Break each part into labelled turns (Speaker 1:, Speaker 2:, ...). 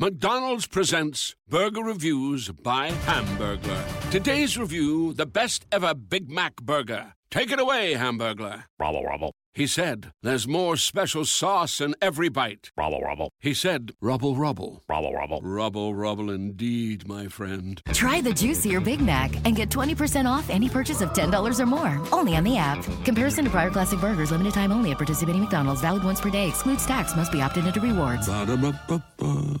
Speaker 1: McDonald's presents Burger Reviews by Hamburglar. Today's review the best ever Big Mac burger. Take it away, Hamburglar.
Speaker 2: Rubble, rubble,
Speaker 1: He said, There's more special sauce in every bite.
Speaker 2: rubble, rubble,
Speaker 1: He said, Rubble, rubble.
Speaker 2: rubble, rubble.
Speaker 1: Rubble, rubble indeed, my friend.
Speaker 3: Try the juicier Big Mac and get 20% off any purchase of $10 or more. Only on the app. Comparison to prior classic burgers, limited time only at participating McDonald's, valid once per day, excludes tax, must be opted into rewards.
Speaker 1: Ba-da-ba-ba-ba.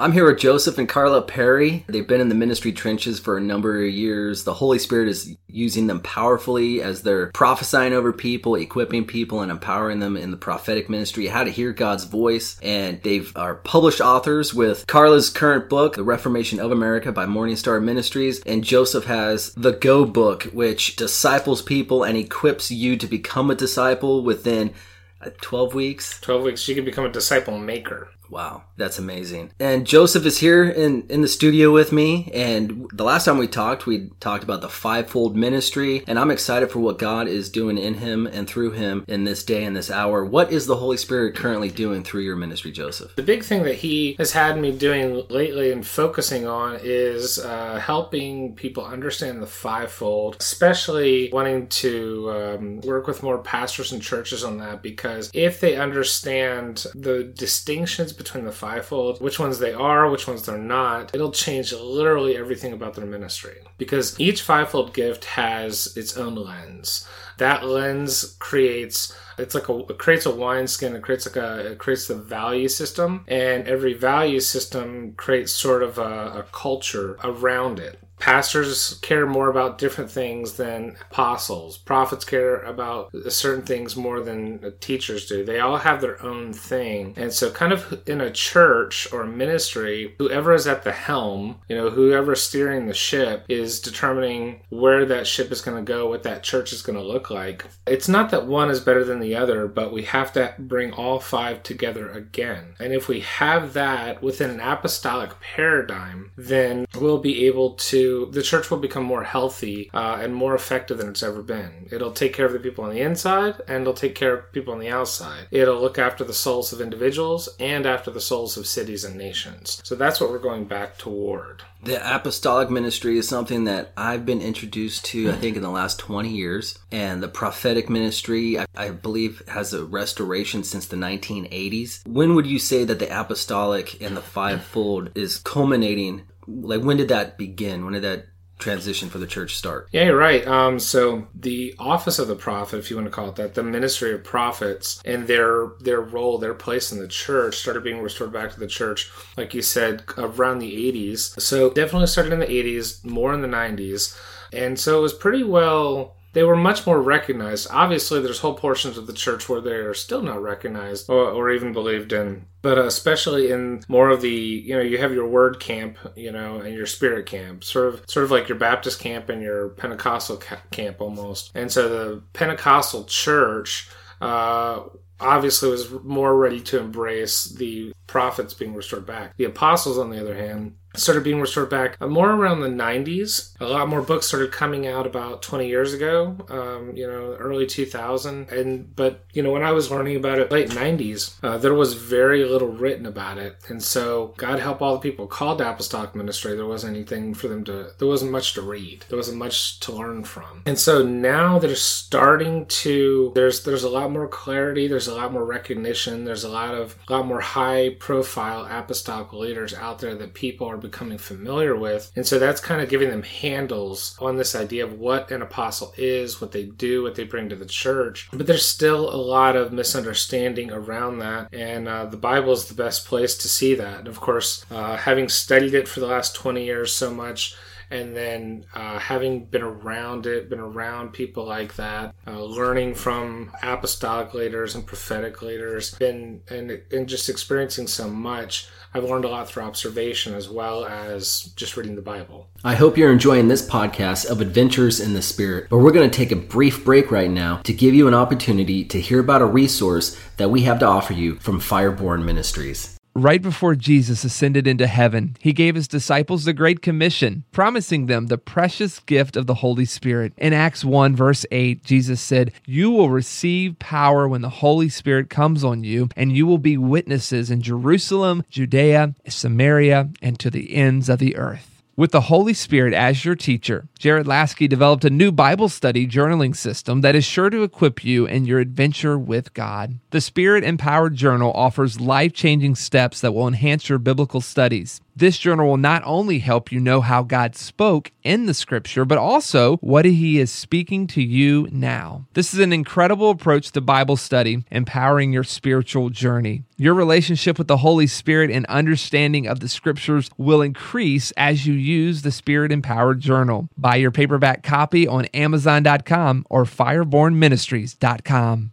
Speaker 4: I'm here with Joseph and Carla Perry. They've been in the ministry trenches for a number of years. The Holy Spirit is using them powerfully as they're prophesying over people, equipping people, and empowering them in the prophetic ministry, how to hear God's voice. And they've are published authors with Carla's current book, The Reformation of America by Morningstar Ministries, and Joseph has the Go book, which disciples people and equips you to become a disciple within uh, 12 weeks.
Speaker 5: 12 weeks, you can become a disciple maker.
Speaker 4: Wow, that's amazing. And Joseph is here in, in the studio with me. And the last time we talked, we talked about the fivefold ministry. And I'm excited for what God is doing in him and through him in this day and this hour. What is the Holy Spirit currently doing through your ministry, Joseph?
Speaker 5: The big thing that he has had me doing lately and focusing on is uh, helping people understand the fivefold, especially wanting to um, work with more pastors and churches on that because if they understand the distinctions between the fivefold, which ones they are, which ones they're not, it'll change literally everything about their ministry. Because each fivefold gift has its own lens. That lens creates it's like a it creates a wineskin it creates like a it creates the value system and every value system creates sort of a, a culture around it pastors care more about different things than apostles. Prophets care about certain things more than teachers do. They all have their own thing. And so kind of in a church or ministry whoever is at the helm you know whoever is steering the ship is determining where that ship is going to go what that church is going to look like. It's not that one is better than the other but we have to bring all five together again. And if we have that within an apostolic paradigm then we'll be able to the church will become more healthy uh, and more effective than it's ever been. It'll take care of the people on the inside and it'll take care of people on the outside. It'll look after the souls of individuals and after the souls of cities and nations. So that's what we're going back toward.
Speaker 4: The apostolic ministry is something that I've been introduced to, I think, in the last 20 years. And the prophetic ministry, I, I believe, has a restoration since the 1980s. When would you say that the apostolic and the fivefold is culminating? Like, when did that begin? When did that transition for the church start?
Speaker 5: Yeah, you're right. Um, so the office of the prophet, if you want to call it that, the ministry of prophets and their their role, their place in the church started being restored back to the church, like you said, around the 80s. So definitely started in the 80s, more in the 90s. And so it was pretty well they were much more recognized. Obviously, there's whole portions of the church where they are still not recognized or, or even believed in. But uh, especially in more of the, you know, you have your word camp, you know, and your spirit camp, sort of, sort of like your Baptist camp and your Pentecostal ca- camp almost. And so the Pentecostal church, uh, obviously was more ready to embrace the prophets being restored back. The apostles, on the other hand, started being restored back uh, more around the 90s. A lot more books started coming out about 20 years ago, um, you know, early 2000. And but you know, when I was learning about it, late 90s, uh, there was very little written about it. And so, God help all the people called apostolic ministry. There wasn't anything for them to. There wasn't much to read. There wasn't much to learn from. And so now they're starting to. There's there's a lot more clarity. There's a lot more recognition. There's a lot of a lot more high profile apostolic leaders out there that people are becoming familiar with. And so that's kind of giving them handles on this idea of what an apostle is, what they do, what they bring to the church. But there's still a lot of misunderstanding around that. And uh, the Bible is the best place to see that. And of course, uh, having studied it for the last 20 years so much, and then uh, having been around it, been around people like that, uh, learning from apostolic leaders and prophetic leaders, been and and just experiencing so much. I've learned a lot through observation as well as just reading the Bible.
Speaker 4: I hope you're enjoying this podcast of Adventures in the Spirit, but we're going to take a brief break right now to give you an opportunity to hear about a resource that we have to offer you from Fireborn Ministries.
Speaker 6: Right before Jesus ascended into heaven, he gave his disciples the Great Commission, promising them the precious gift of the Holy Spirit. In Acts 1, verse 8, Jesus said, You will receive power when the Holy Spirit comes on you, and you will be witnesses in Jerusalem, Judea, Samaria, and to the ends of the earth. With the Holy Spirit as your teacher, Jared Lasky developed a new Bible study journaling system that is sure to equip you in your adventure with God. The Spirit Empowered Journal offers life changing steps that will enhance your biblical studies. This journal will not only help you know how God spoke in the scripture, but also what he is speaking to you now. This is an incredible approach to Bible study, empowering your spiritual journey. Your relationship with the Holy Spirit and understanding of the scriptures will increase as you use the Spirit Empowered Journal. Buy your paperback copy on Amazon.com or FirebornMinistries.com.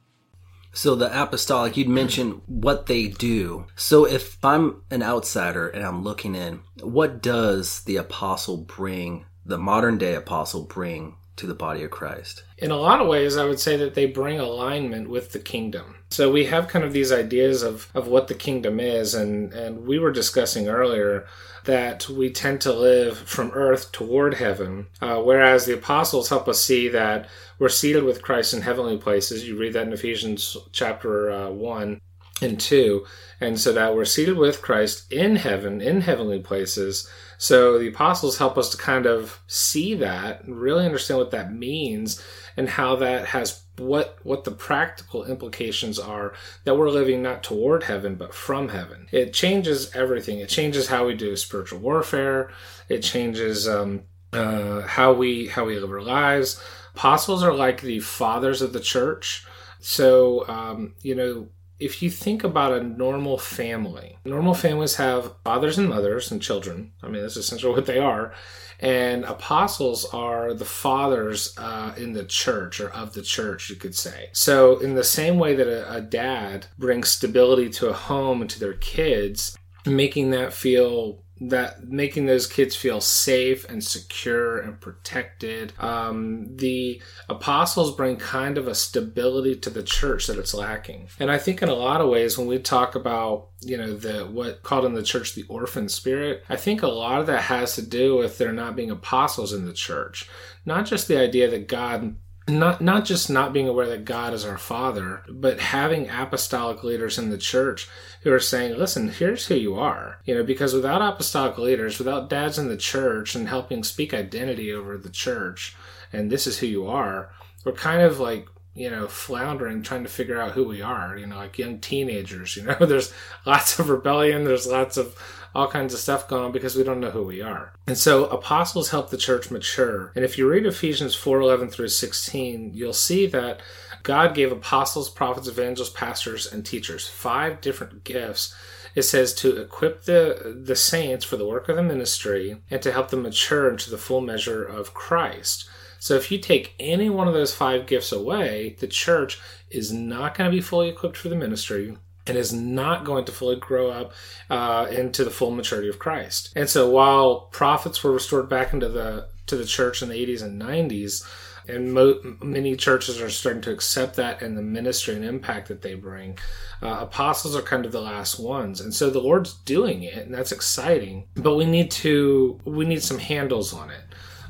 Speaker 4: So the apostolic, you'd mentioned what they do. So if I'm an outsider and I'm looking in, what does the apostle bring, the modern day apostle bring to the body of Christ?
Speaker 5: In a lot of ways, I would say that they bring alignment with the kingdom. So we have kind of these ideas of, of what the kingdom is, and, and we were discussing earlier that we tend to live from earth toward heaven, uh, whereas the apostles help us see that we're seated with Christ in heavenly places. You read that in Ephesians chapter uh, 1 and 2. And so that we're seated with Christ in heaven, in heavenly places. So the apostles help us to kind of see that, really understand what that means, and how that has what what the practical implications are that we're living not toward heaven but from heaven. It changes everything. It changes how we do spiritual warfare. It changes um, uh, how we how we live our lives. Apostles are like the fathers of the church. So um, you know if you think about a normal family, normal families have fathers and mothers and children. I mean, that's essentially what they are. And apostles are the fathers uh, in the church or of the church, you could say. So, in the same way that a, a dad brings stability to a home and to their kids, making that feel that making those kids feel safe and secure and protected. Um, the apostles bring kind of a stability to the church that it's lacking. And I think in a lot of ways, when we talk about, you know, the what called in the church the orphan spirit, I think a lot of that has to do with there not being apostles in the church. Not just the idea that God not not just not being aware that God is our Father, but having apostolic leaders in the church who are saying, "Listen, here's who you are." You know, because without apostolic leaders, without dads in the church and helping speak identity over the church, and this is who you are, we're kind of like you know, floundering, trying to figure out who we are, you know, like young teenagers, you know, there's lots of rebellion, there's lots of all kinds of stuff going on because we don't know who we are. And so apostles help the church mature. And if you read Ephesians 4:11 through 16, you'll see that God gave apostles, prophets, evangelists, pastors, and teachers five different gifts. It says to equip the, the saints for the work of the ministry and to help them mature into the full measure of Christ. So if you take any one of those five gifts away, the church is not going to be fully equipped for the ministry and is not going to fully grow up uh, into the full maturity of Christ. And so while prophets were restored back into the to the church in the 80s and 90s, and mo- many churches are starting to accept that and the ministry and impact that they bring. Uh, apostles are kind of the last ones, and so the Lord's doing it, and that's exciting. But we need to we need some handles on it.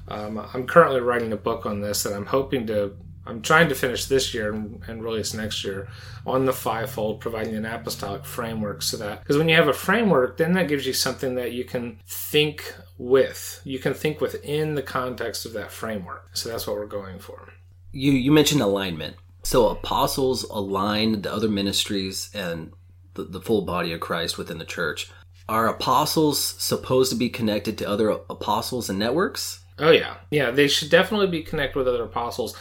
Speaker 5: Um, I'm currently writing a book on this that I'm hoping to I'm trying to finish this year and, and release next year on the fivefold, providing an apostolic framework so that, because when you have a framework, then that gives you something that you can think with. You can think within the context of that framework. So that's what we're going for.
Speaker 4: You, you mentioned alignment. So apostles align the other ministries and the, the full body of Christ within the church. Are apostles supposed to be connected to other apostles and networks?
Speaker 5: Oh, yeah. Yeah, they should definitely be connected with other apostles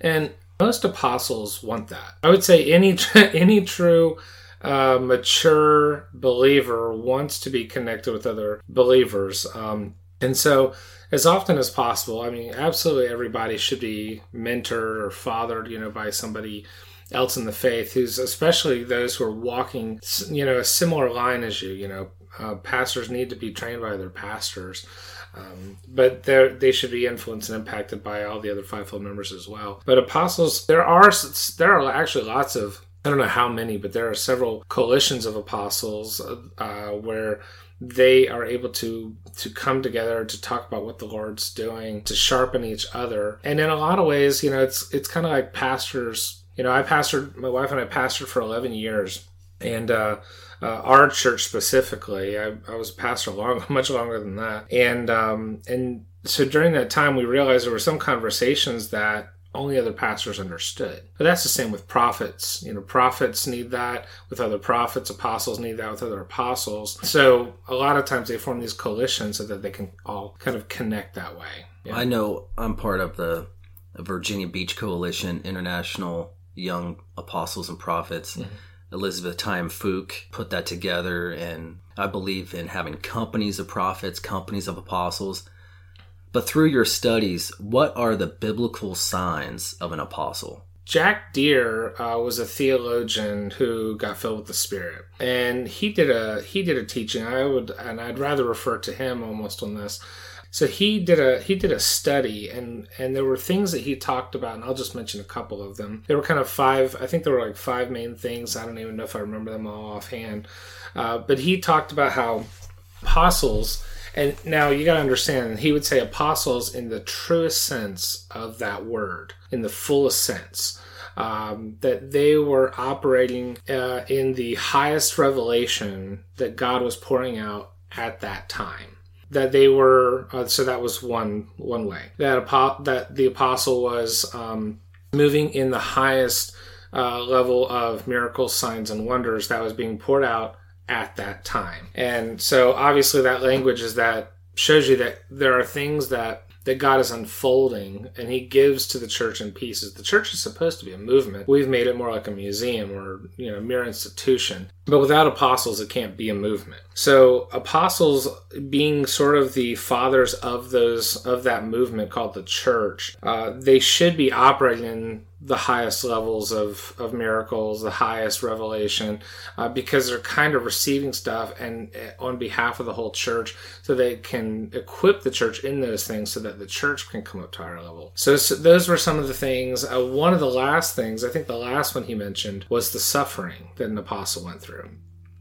Speaker 5: and most apostles want that. I would say any any true uh, mature believer wants to be connected with other believers. Um, And so, as often as possible, I mean, absolutely everybody should be mentored or fathered, you know, by somebody else in the faith who's especially those who are walking, you know, a similar line as you, you know, uh, pastors need to be trained by their pastors. Um, but they should be influenced and impacted by all the other fivefold members as well. But apostles, there are there are actually lots of I don't know how many, but there are several coalitions of apostles uh, where they are able to to come together to talk about what the Lord's doing, to sharpen each other. And in a lot of ways, you know, it's it's kind of like pastors. You know, I pastored my wife and I pastored for eleven years, and uh, uh, our church specifically, I, I was a pastor long, much longer than that, and um, and so during that time, we realized there were some conversations that only other pastors understood. But that's the same with prophets. You know, prophets need that with other prophets, apostles need that with other apostles. So a lot of times they form these coalitions so that they can all kind of connect that way.
Speaker 4: Yeah. I know I'm part of the Virginia Beach Coalition, International Young Apostles and Prophets. Mm-hmm. Elizabeth Tiam-Fook put that together, and I believe in having companies of prophets, companies of apostles but through your studies, what are the biblical signs of an apostle?
Speaker 5: Jack Deere uh, was a theologian who got filled with the Spirit, and he did a he did a teaching. I would and I'd rather refer to him almost on this. So he did a he did a study, and and there were things that he talked about, and I'll just mention a couple of them. There were kind of five. I think there were like five main things. I don't even know if I remember them all offhand, uh, but he talked about how apostles and now you got to understand, he would say apostles in the truest sense of that word, in the fullest sense. Um, that they were operating uh, in the highest revelation that God was pouring out at that time. That they were, uh, so that was one one way. That apo- that the apostle was um, moving in the highest uh, level of miracles, signs, and wonders that was being poured out at that time. And so obviously that language is that shows you that there are things that that God is unfolding and he gives to the church in pieces. The church is supposed to be a movement. We've made it more like a museum or, you know, a mere institution. But without apostles, it can't be a movement. So apostles being sort of the fathers of those, of that movement called the church, uh, they should be operating in the highest levels of, of miracles, the highest revelation, uh, because they're kind of receiving stuff and uh, on behalf of the whole church, so they can equip the church in those things, so that the church can come up to higher level. So, so those were some of the things. Uh, one of the last things, I think the last one he mentioned, was the suffering that an apostle went through.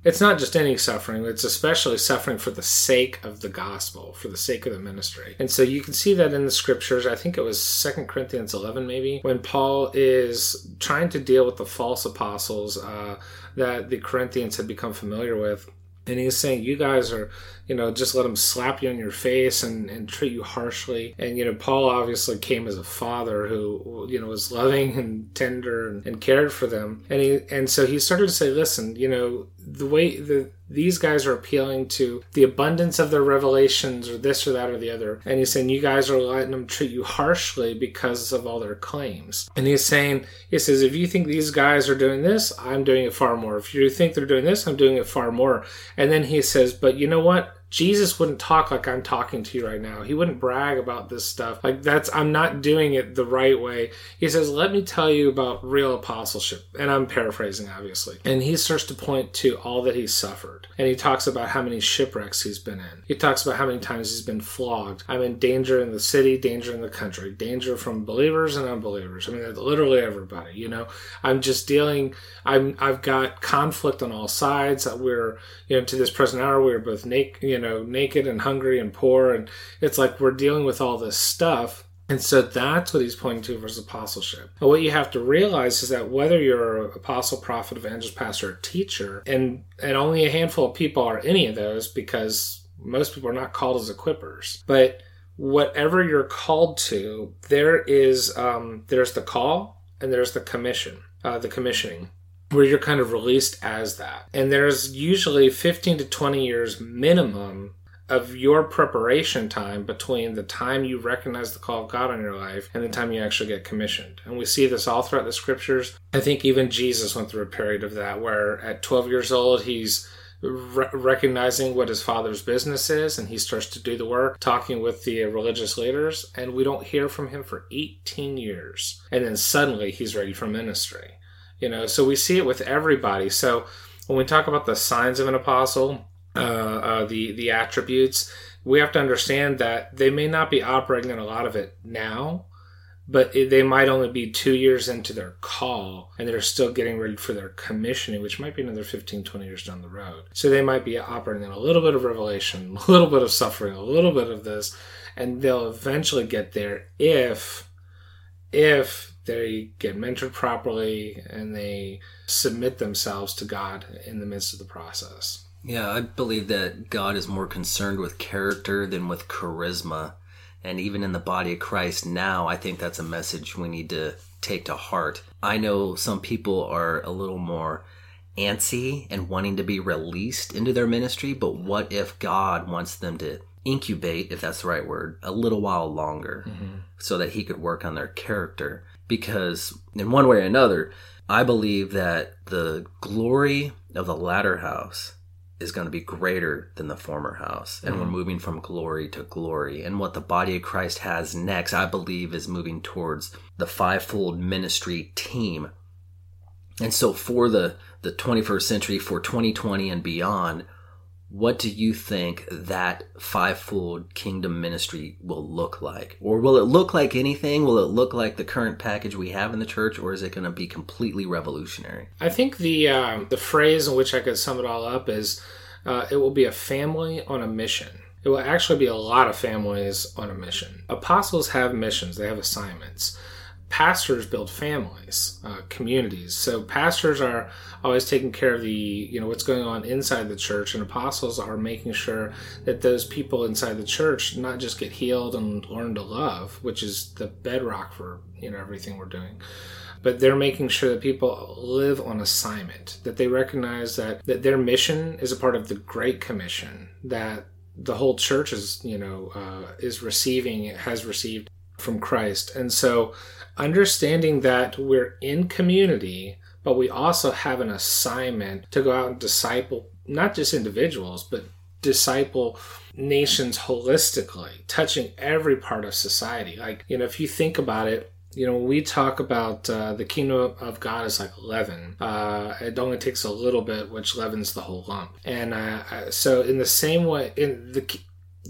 Speaker 5: It's not just any suffering, it's especially suffering for the sake of the gospel, for the sake of the ministry. And so you can see that in the scriptures. I think it was Second Corinthians 11, maybe, when Paul is trying to deal with the false apostles uh, that the Corinthians had become familiar with. And he's saying, You guys are you know, just let them slap you in your face and, and treat you harshly. And, you know, Paul obviously came as a father who, you know, was loving and tender and, and cared for them. And he, and so he started to say, listen, you know, the way the these guys are appealing to the abundance of their revelations or this or that or the other. And he's saying you guys are letting them treat you harshly because of all their claims. And he's saying, he says, if you think these guys are doing this, I'm doing it far more. If you think they're doing this, I'm doing it far more. And then he says, but you know what? Jesus wouldn't talk like I'm talking to you right now. He wouldn't brag about this stuff. Like that's I'm not doing it the right way. He says, "Let me tell you about real apostleship." And I'm paraphrasing obviously. And he starts to point to all that he's suffered. And he talks about how many shipwrecks he's been in. He talks about how many times he's been flogged. I'm in danger in the city, danger in the country, danger from believers and unbelievers. I mean, literally everybody, you know. I'm just dealing I'm I've got conflict on all sides. We're, you know, to this present hour we're both naked, you naked and hungry and poor, and it's like we're dealing with all this stuff. And so that's what he's pointing to for apostleship. What you have to realize is that whether you're an apostle, prophet, evangelist, pastor, or teacher, and and only a handful of people are any of those because most people are not called as equippers. But whatever you're called to, there is um, there's the call and there's the commission, uh, the commissioning where you're kind of released as that. And there's usually 15 to 20 years minimum of your preparation time between the time you recognize the call of God on your life and the time you actually get commissioned. And we see this all throughout the scriptures. I think even Jesus went through a period of that where at 12 years old, he's re- recognizing what his father's business is, and he starts to do the work, talking with the religious leaders, and we don't hear from him for 18 years. And then suddenly he's ready for ministry. You know, so we see it with everybody. So when we talk about the signs of an apostle, uh, uh, the the attributes, we have to understand that they may not be operating in a lot of it now, but they might only be two years into their call and they're still getting ready for their commissioning, which might be another 15, 20 years down the road. So they might be operating in a little bit of revelation, a little bit of suffering, a little bit of this, and they'll eventually get there if, if they get mentored properly and they submit themselves to God in the midst of the process.
Speaker 4: Yeah, I believe that God is more concerned with character than with charisma and even in the body of Christ now, I think that's a message we need to take to heart. I know some people are a little more antsy and wanting to be released into their ministry, but what if God wants them to incubate, if that's the right word, a little while longer mm-hmm. so that he could work on their character? Because in one way or another, I believe that the glory of the latter house is going to be greater than the former house. And mm-hmm. we're moving from glory to glory. And what the body of Christ has next, I believe, is moving towards the fivefold ministry team. And so for the, the 21st century, for 2020 and beyond, what do you think that fivefold kingdom ministry will look like? Or will it look like anything? Will it look like the current package we have in the church, or is it going to be completely revolutionary?
Speaker 5: I think the uh, the phrase in which I could sum it all up is uh, it will be a family on a mission. It will actually be a lot of families on a mission. Apostles have missions, they have assignments pastors build families, uh, communities. So pastors are always taking care of the, you know, what's going on inside the church, and apostles are making sure that those people inside the church not just get healed and learn to love, which is the bedrock for you know everything we're doing. But they're making sure that people live on assignment, that they recognize that, that their mission is a part of the Great Commission, that the whole church is, you know, uh, is receiving, has received from Christ. And so understanding that we're in community, but we also have an assignment to go out and disciple not just individuals, but disciple nations holistically, touching every part of society. Like, you know, if you think about it, you know, we talk about uh, the kingdom of God is like leaven, uh, it only takes a little bit, which leavens the whole lump. And uh, so, in the same way, in the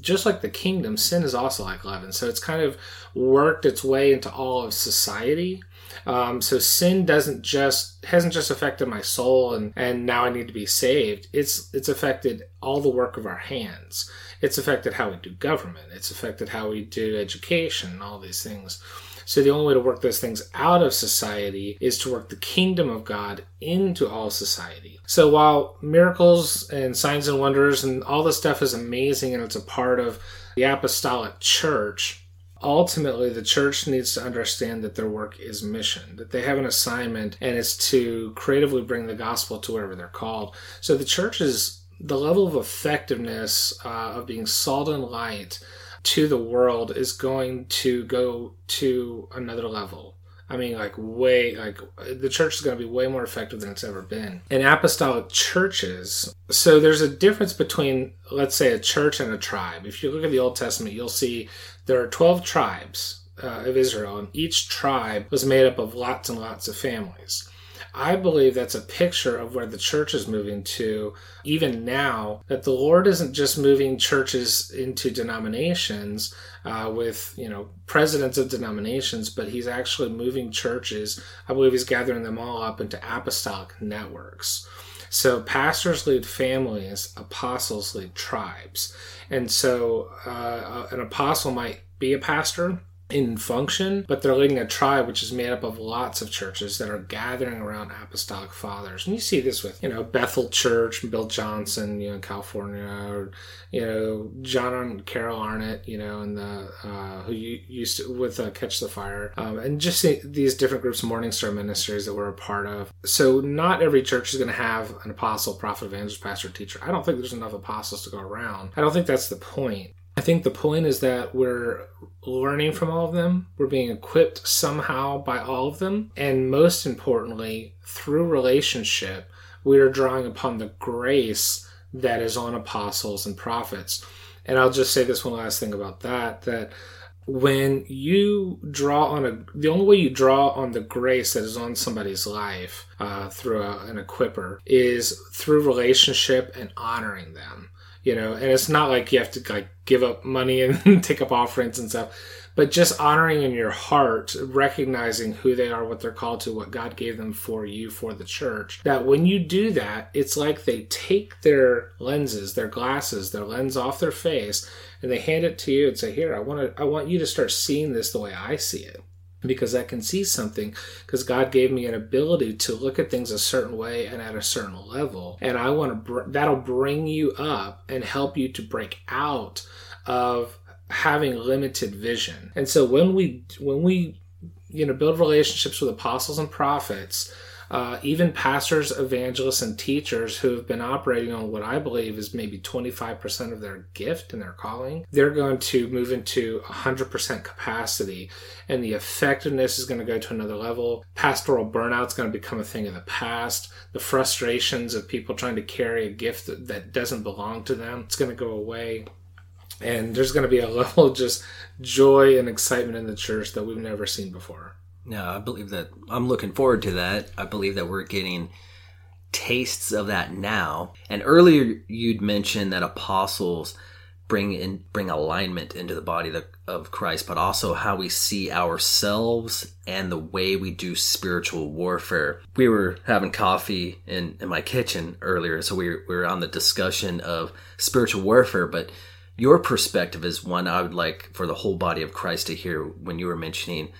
Speaker 5: just like the kingdom, sin is also like leaven. So it's kind of worked its way into all of society. Um, so sin doesn't just hasn't just affected my soul and and now I need to be saved. It's it's affected all the work of our hands. It's affected how we do government. It's affected how we do education. All these things. So the only way to work those things out of society is to work the kingdom of God into all society. So while miracles and signs and wonders and all this stuff is amazing and it's a part of the apostolic church, ultimately the church needs to understand that their work is mission that they have an assignment and it's to creatively bring the gospel to wherever they're called so the church is the level of effectiveness uh, of being salt and light to the world is going to go to another level. I mean, like, way, like, the church is going to be way more effective than it's ever been. In apostolic churches, so there's a difference between, let's say, a church and a tribe. If you look at the Old Testament, you'll see there are 12 tribes uh, of Israel, and each tribe was made up of lots and lots of families. I believe that's a picture of where the church is moving to, even now, that the Lord isn't just moving churches into denominations uh, with, you know, presidents of denominations, but he's actually moving churches. I believe he's gathering them all up into apostolic networks. So pastors lead families, apostles lead tribes. And so uh, an apostle might be a pastor, in function, but they're leading a tribe which is made up of lots of churches that are gathering around apostolic fathers. And you see this with, you know, Bethel Church, Bill Johnson, you know, in California, or, you know, John and Carol Arnott, you know, and the, uh, who used to, with uh, Catch the Fire, um, and just these different groups, Morningstar Ministries that we're a part of. So not every church is going to have an apostle, prophet, evangelist, pastor, teacher. I don't think there's enough apostles to go around. I don't think that's the point. I think the point is that we're learning from all of them, we're being equipped somehow by all of them, and most importantly, through relationship, we are drawing upon the grace that is on apostles and prophets. And I'll just say this one last thing about that that when you draw on a the only way you draw on the grace that is on somebody's life uh, through a, an equipper is through relationship and honoring them you know and it's not like you have to like give up money and take up offerings and stuff but just honoring in your heart, recognizing who they are, what they're called to, what God gave them for you, for the church. That when you do that, it's like they take their lenses, their glasses, their lens off their face, and they hand it to you and say, "Here, I want to, I want you to start seeing this the way I see it." Because I can see something because God gave me an ability to look at things a certain way and at a certain level and I want to br- that'll bring you up and help you to break out of having limited vision. And so when we when we you know build relationships with apostles and prophets, uh, even pastors, evangelists, and teachers who have been operating on what I believe is maybe 25% of their gift and their calling, they're going to move into 100% capacity and the effectiveness is going to go to another level. Pastoral burnout is going to become a thing of the past. The frustrations of people trying to carry a gift that, that doesn't belong to them, it's going to go away and there's going to be a level of just joy and excitement in the church that we've never seen before.
Speaker 4: Yeah, I believe that. I'm looking forward to that. I believe that we're getting tastes of that now. And earlier you'd mentioned that apostles bring in bring alignment into the body of Christ, but also how we see ourselves and the way we do spiritual warfare. We were having coffee in, in my kitchen earlier, so we we were on the discussion of spiritual warfare, but your perspective is one I would like for the whole body of Christ to hear when you were mentioning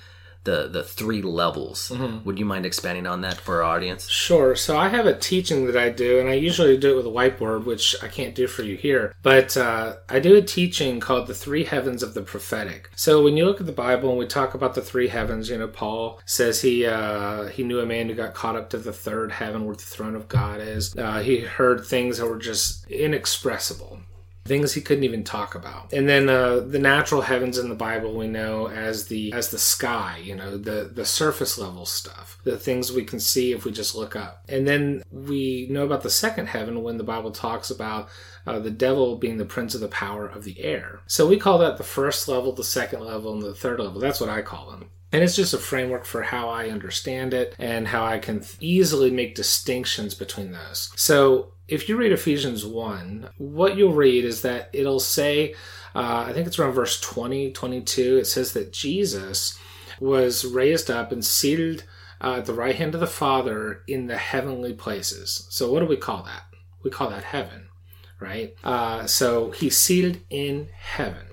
Speaker 4: the the three levels. Mm-hmm. Would you mind expanding on that for our audience?
Speaker 5: Sure. So I have a teaching that I do, and I usually do it with a whiteboard, which I can't do for you here. But uh, I do a teaching called the three heavens of the prophetic. So when you look at the Bible and we talk about the three heavens, you know, Paul says he uh, he knew a man who got caught up to the third heaven where the throne of God is. Uh, he heard things that were just inexpressible things he couldn't even talk about. And then uh, the natural heavens in the Bible we know as the as the sky, you know, the the surface level stuff, the things we can see if we just look up. And then we know about the second heaven when the Bible talks about uh, the devil being the prince of the power of the air. So we call that the first level, the second level, and the third level. That's what I call them. And it's just a framework for how I understand it and how I can easily make distinctions between those. So if you read Ephesians 1, what you'll read is that it'll say, uh, I think it's around verse 20, 22, it says that Jesus was raised up and seated uh, at the right hand of the Father in the heavenly places. So, what do we call that? We call that heaven, right? Uh, so, he's seated in heaven.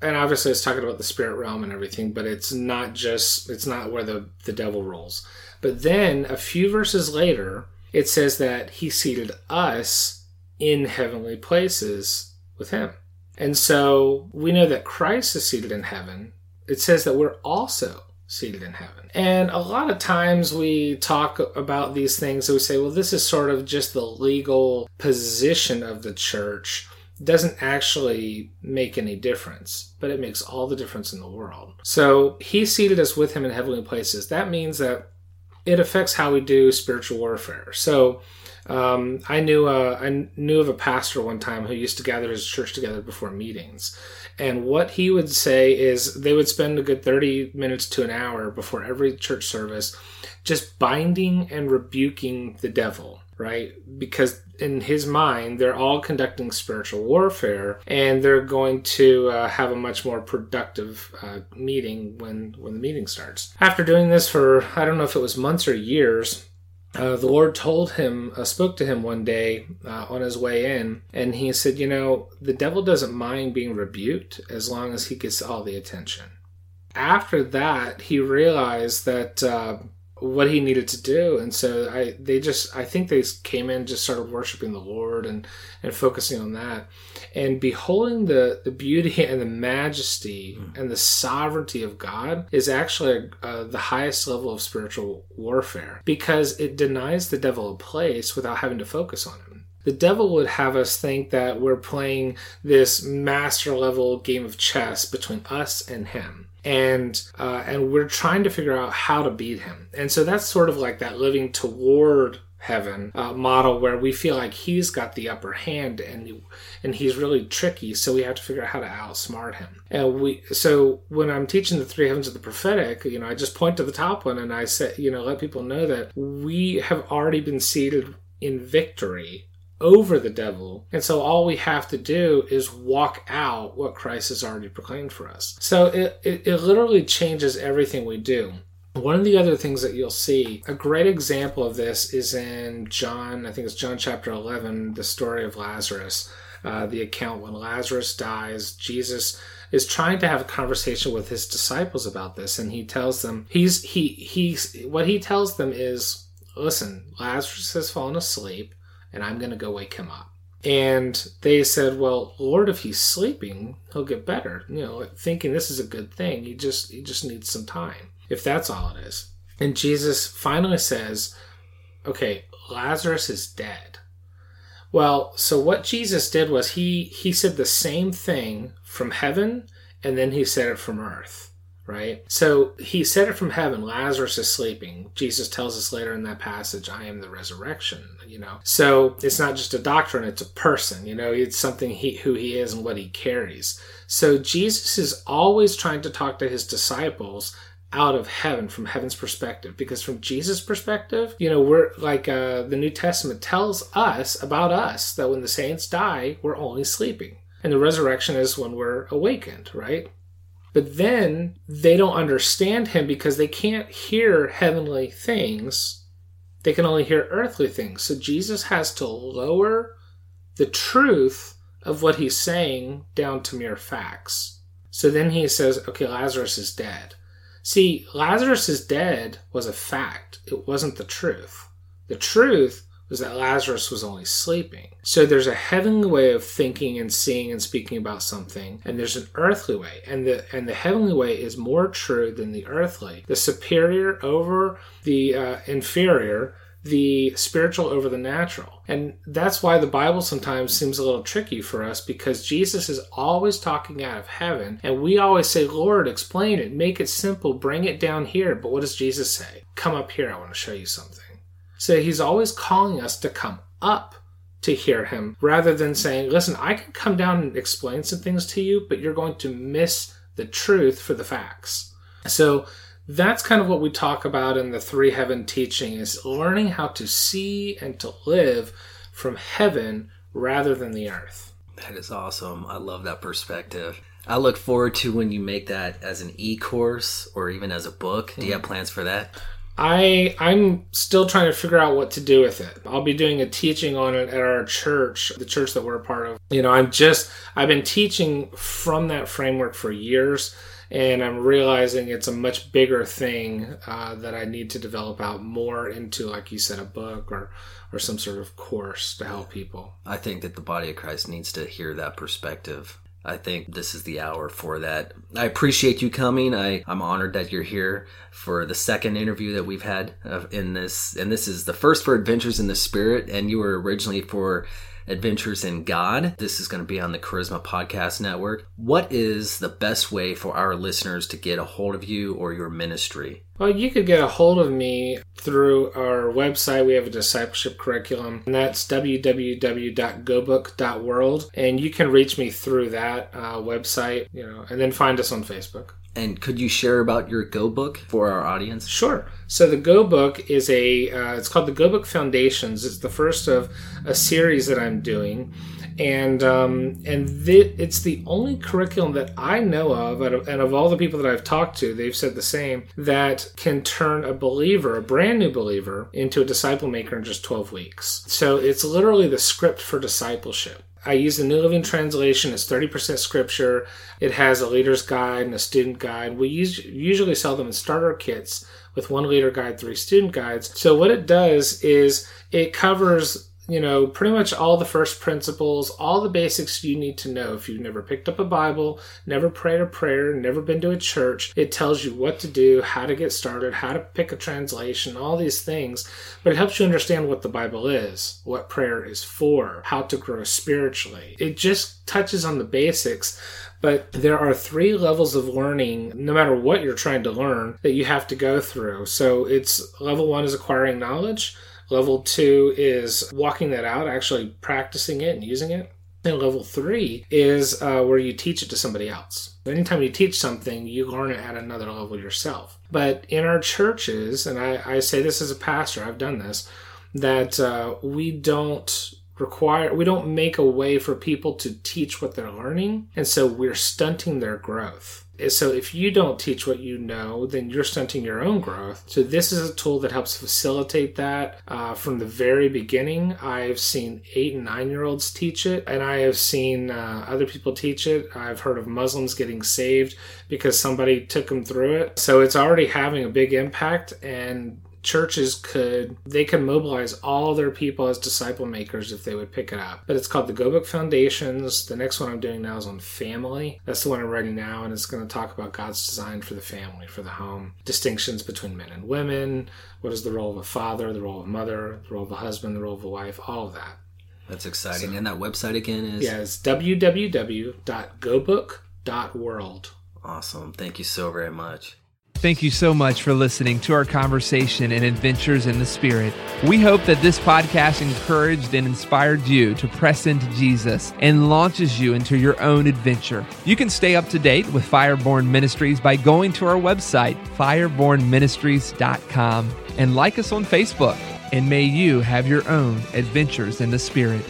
Speaker 5: And obviously, it's talking about the spirit realm and everything, but it's not just, it's not where the, the devil rolls. But then, a few verses later, it says that he seated us in heavenly places with him. And so we know that Christ is seated in heaven. It says that we're also seated in heaven. And a lot of times we talk about these things and we say, well, this is sort of just the legal position of the church. Doesn't actually make any difference, but it makes all the difference in the world. So he seated us with him in heavenly places. That means that it affects how we do spiritual warfare. So um, I knew a, I knew of a pastor one time who used to gather his church together before meetings, and what he would say is they would spend a good thirty minutes to an hour before every church service, just binding and rebuking the devil right? Because in his mind, they're all conducting spiritual warfare, and they're going to uh, have a much more productive uh, meeting when when the meeting starts. After doing this for I don't know if it was months or years. Uh, the Lord told him, uh, spoke to him one day uh, on his way in, and he said, You know, the devil doesn't mind being rebuked as long as he gets all the attention. After that, he realized that uh, what he needed to do. And so i they just i think they came in just started worshiping the lord and and focusing on that. And beholding the the beauty and the majesty mm. and the sovereignty of god is actually uh, the highest level of spiritual warfare because it denies the devil a place without having to focus on him. The devil would have us think that we're playing this master level game of chess between us and him and uh, and we're trying to figure out how to beat him. And so that's sort of like that living toward heaven uh, model where we feel like he's got the upper hand and and he's really tricky so we have to figure out how to outsmart him. And we so when i'm teaching the three heavens of the prophetic you know i just point to the top one and i say you know let people know that we have already been seated in victory over the devil. And so all we have to do is walk out what Christ has already proclaimed for us. So it, it, it, literally changes everything we do. One of the other things that you'll see, a great example of this is in John, I think it's John chapter 11, the story of Lazarus, uh, the account when Lazarus dies. Jesus is trying to have a conversation with his disciples about this, and he tells them, he's, he, he's, what he tells them is, listen, Lazarus has fallen asleep, and I'm going to go wake him up. And they said, "Well, Lord, if he's sleeping, he'll get better." You know, thinking this is a good thing. He just he just needs some time if that's all it is. And Jesus finally says, okay, Lazarus is dead. Well, so what Jesus did was he he said the same thing from heaven and then he said it from earth, right? So he said it from heaven, Lazarus is sleeping. Jesus tells us later in that passage, I am the resurrection, you know. So it's not just a doctrine, it's a person, you know, it's something he who he is and what he carries. So Jesus is always trying to talk to his disciples out of heaven from heaven's perspective because from jesus perspective you know we're like uh, the new testament tells us about us that when the saints die we're only sleeping and the resurrection is when we're awakened right but then they don't understand him because they can't hear heavenly things they can only hear earthly things so jesus has to lower the truth of what he's saying down to mere facts so then he says okay lazarus is dead See, Lazarus is dead was a fact. It wasn't the truth. The truth was that Lazarus was only sleeping. So there's a heavenly way of thinking and seeing and speaking about something, and there's an earthly way. And the and the heavenly way is more true than the earthly. The superior over the uh, inferior the spiritual over the natural. And that's why the Bible sometimes seems a little tricky for us because Jesus is always talking out of heaven. And we always say, Lord, explain it, make it simple, bring it down here. But what does Jesus say? Come up here, I want to show you something. So he's always calling us to come up to hear him rather than saying, listen, I can come down and explain some things to you, but you're going to miss the truth for the facts. So that's kind of what we talk about in the three heaven teaching is learning how to see and to live from heaven rather than the earth.
Speaker 4: That is awesome. I love that perspective. I look forward to when you make that as an e-course or even as a book. Do you have mm-hmm. plans for that?
Speaker 5: I I'm still trying to figure out what to do with it. I'll be doing a teaching on it at our church, the church that we're a part of. You know, I'm just I've been teaching from that framework for years and I'm realizing it's a much bigger thing uh, that I need to develop out more into, like you said, a book or or some sort of course to help people.
Speaker 4: I think that the body of Christ needs to hear that perspective. I think this is the hour for that. I appreciate you coming. I, I'm honored that you're here for the second interview that we've had in this. And this is the first for Adventures in the Spirit. And you were originally for Adventures in God. This is going to be on the Charisma Podcast Network. What is the best way for our listeners to get a hold of you or your ministry?
Speaker 5: Well, you could get a hold of me through our website. We have a discipleship curriculum, and that's www.gobook.world. And you can reach me through that uh, website, you know, and then find us on Facebook.
Speaker 4: And could you share about your Go Book for our audience?
Speaker 5: Sure. So the Go Book is a uh, it's called the Go Book Foundations. It's the first of a series that I'm doing, and um, and th- it's the only curriculum that I know of, and of all the people that I've talked to, they've said the same that can turn a believer, a brand new believer, into a disciple maker in just 12 weeks. So it's literally the script for discipleship. I use the New Living Translation. It's 30% scripture. It has a leader's guide and a student guide. We usually sell them in starter kits with one leader guide, three student guides. So what it does is it covers you know, pretty much all the first principles, all the basics you need to know. If you've never picked up a Bible, never prayed a prayer, never been to a church, it tells you what to do, how to get started, how to pick a translation, all these things. But it helps you understand what the Bible is, what prayer is for, how to grow spiritually. It just touches on the basics. But there are three levels of learning, no matter what you're trying to learn, that you have to go through. So it's level one is acquiring knowledge. Level two is walking that out, actually practicing it and using it. And level three is uh, where you teach it to somebody else. Anytime you teach something, you learn it at another level yourself. But in our churches, and I, I say this as a pastor, I've done this, that uh, we don't require, we don't make a way for people to teach what they're learning. And so we're stunting their growth. So if you don't teach what you know, then you're stunting your own growth. So this is a tool that helps facilitate that uh, from the very beginning. I've seen eight and nine year olds teach it, and I have seen uh, other people teach it. I've heard of Muslims getting saved because somebody took them through it. So it's already having a big impact, and churches could they could mobilize all their people as disciple makers if they would pick it up. But it's called the go book foundations. The next one i'm doing now is on family. That's the one i'm writing now and it's going to talk about god's design for the family for the home. Distinctions between men and women. What is the role of a father the role of a mother the role of a husband the role of a wife all of that.
Speaker 4: That's exciting. So, and that website again is?
Speaker 5: Yeah it's www.gobook.world
Speaker 4: awesome. Thank you so very much
Speaker 6: Thank you so much for listening to our conversation and adventures in the Spirit. We hope that this podcast encouraged and inspired you to press into Jesus and launches you into your own adventure. You can stay up to date with Fireborn Ministries by going to our website, firebornministries.com, and like us on Facebook. And may you have your own adventures in the Spirit.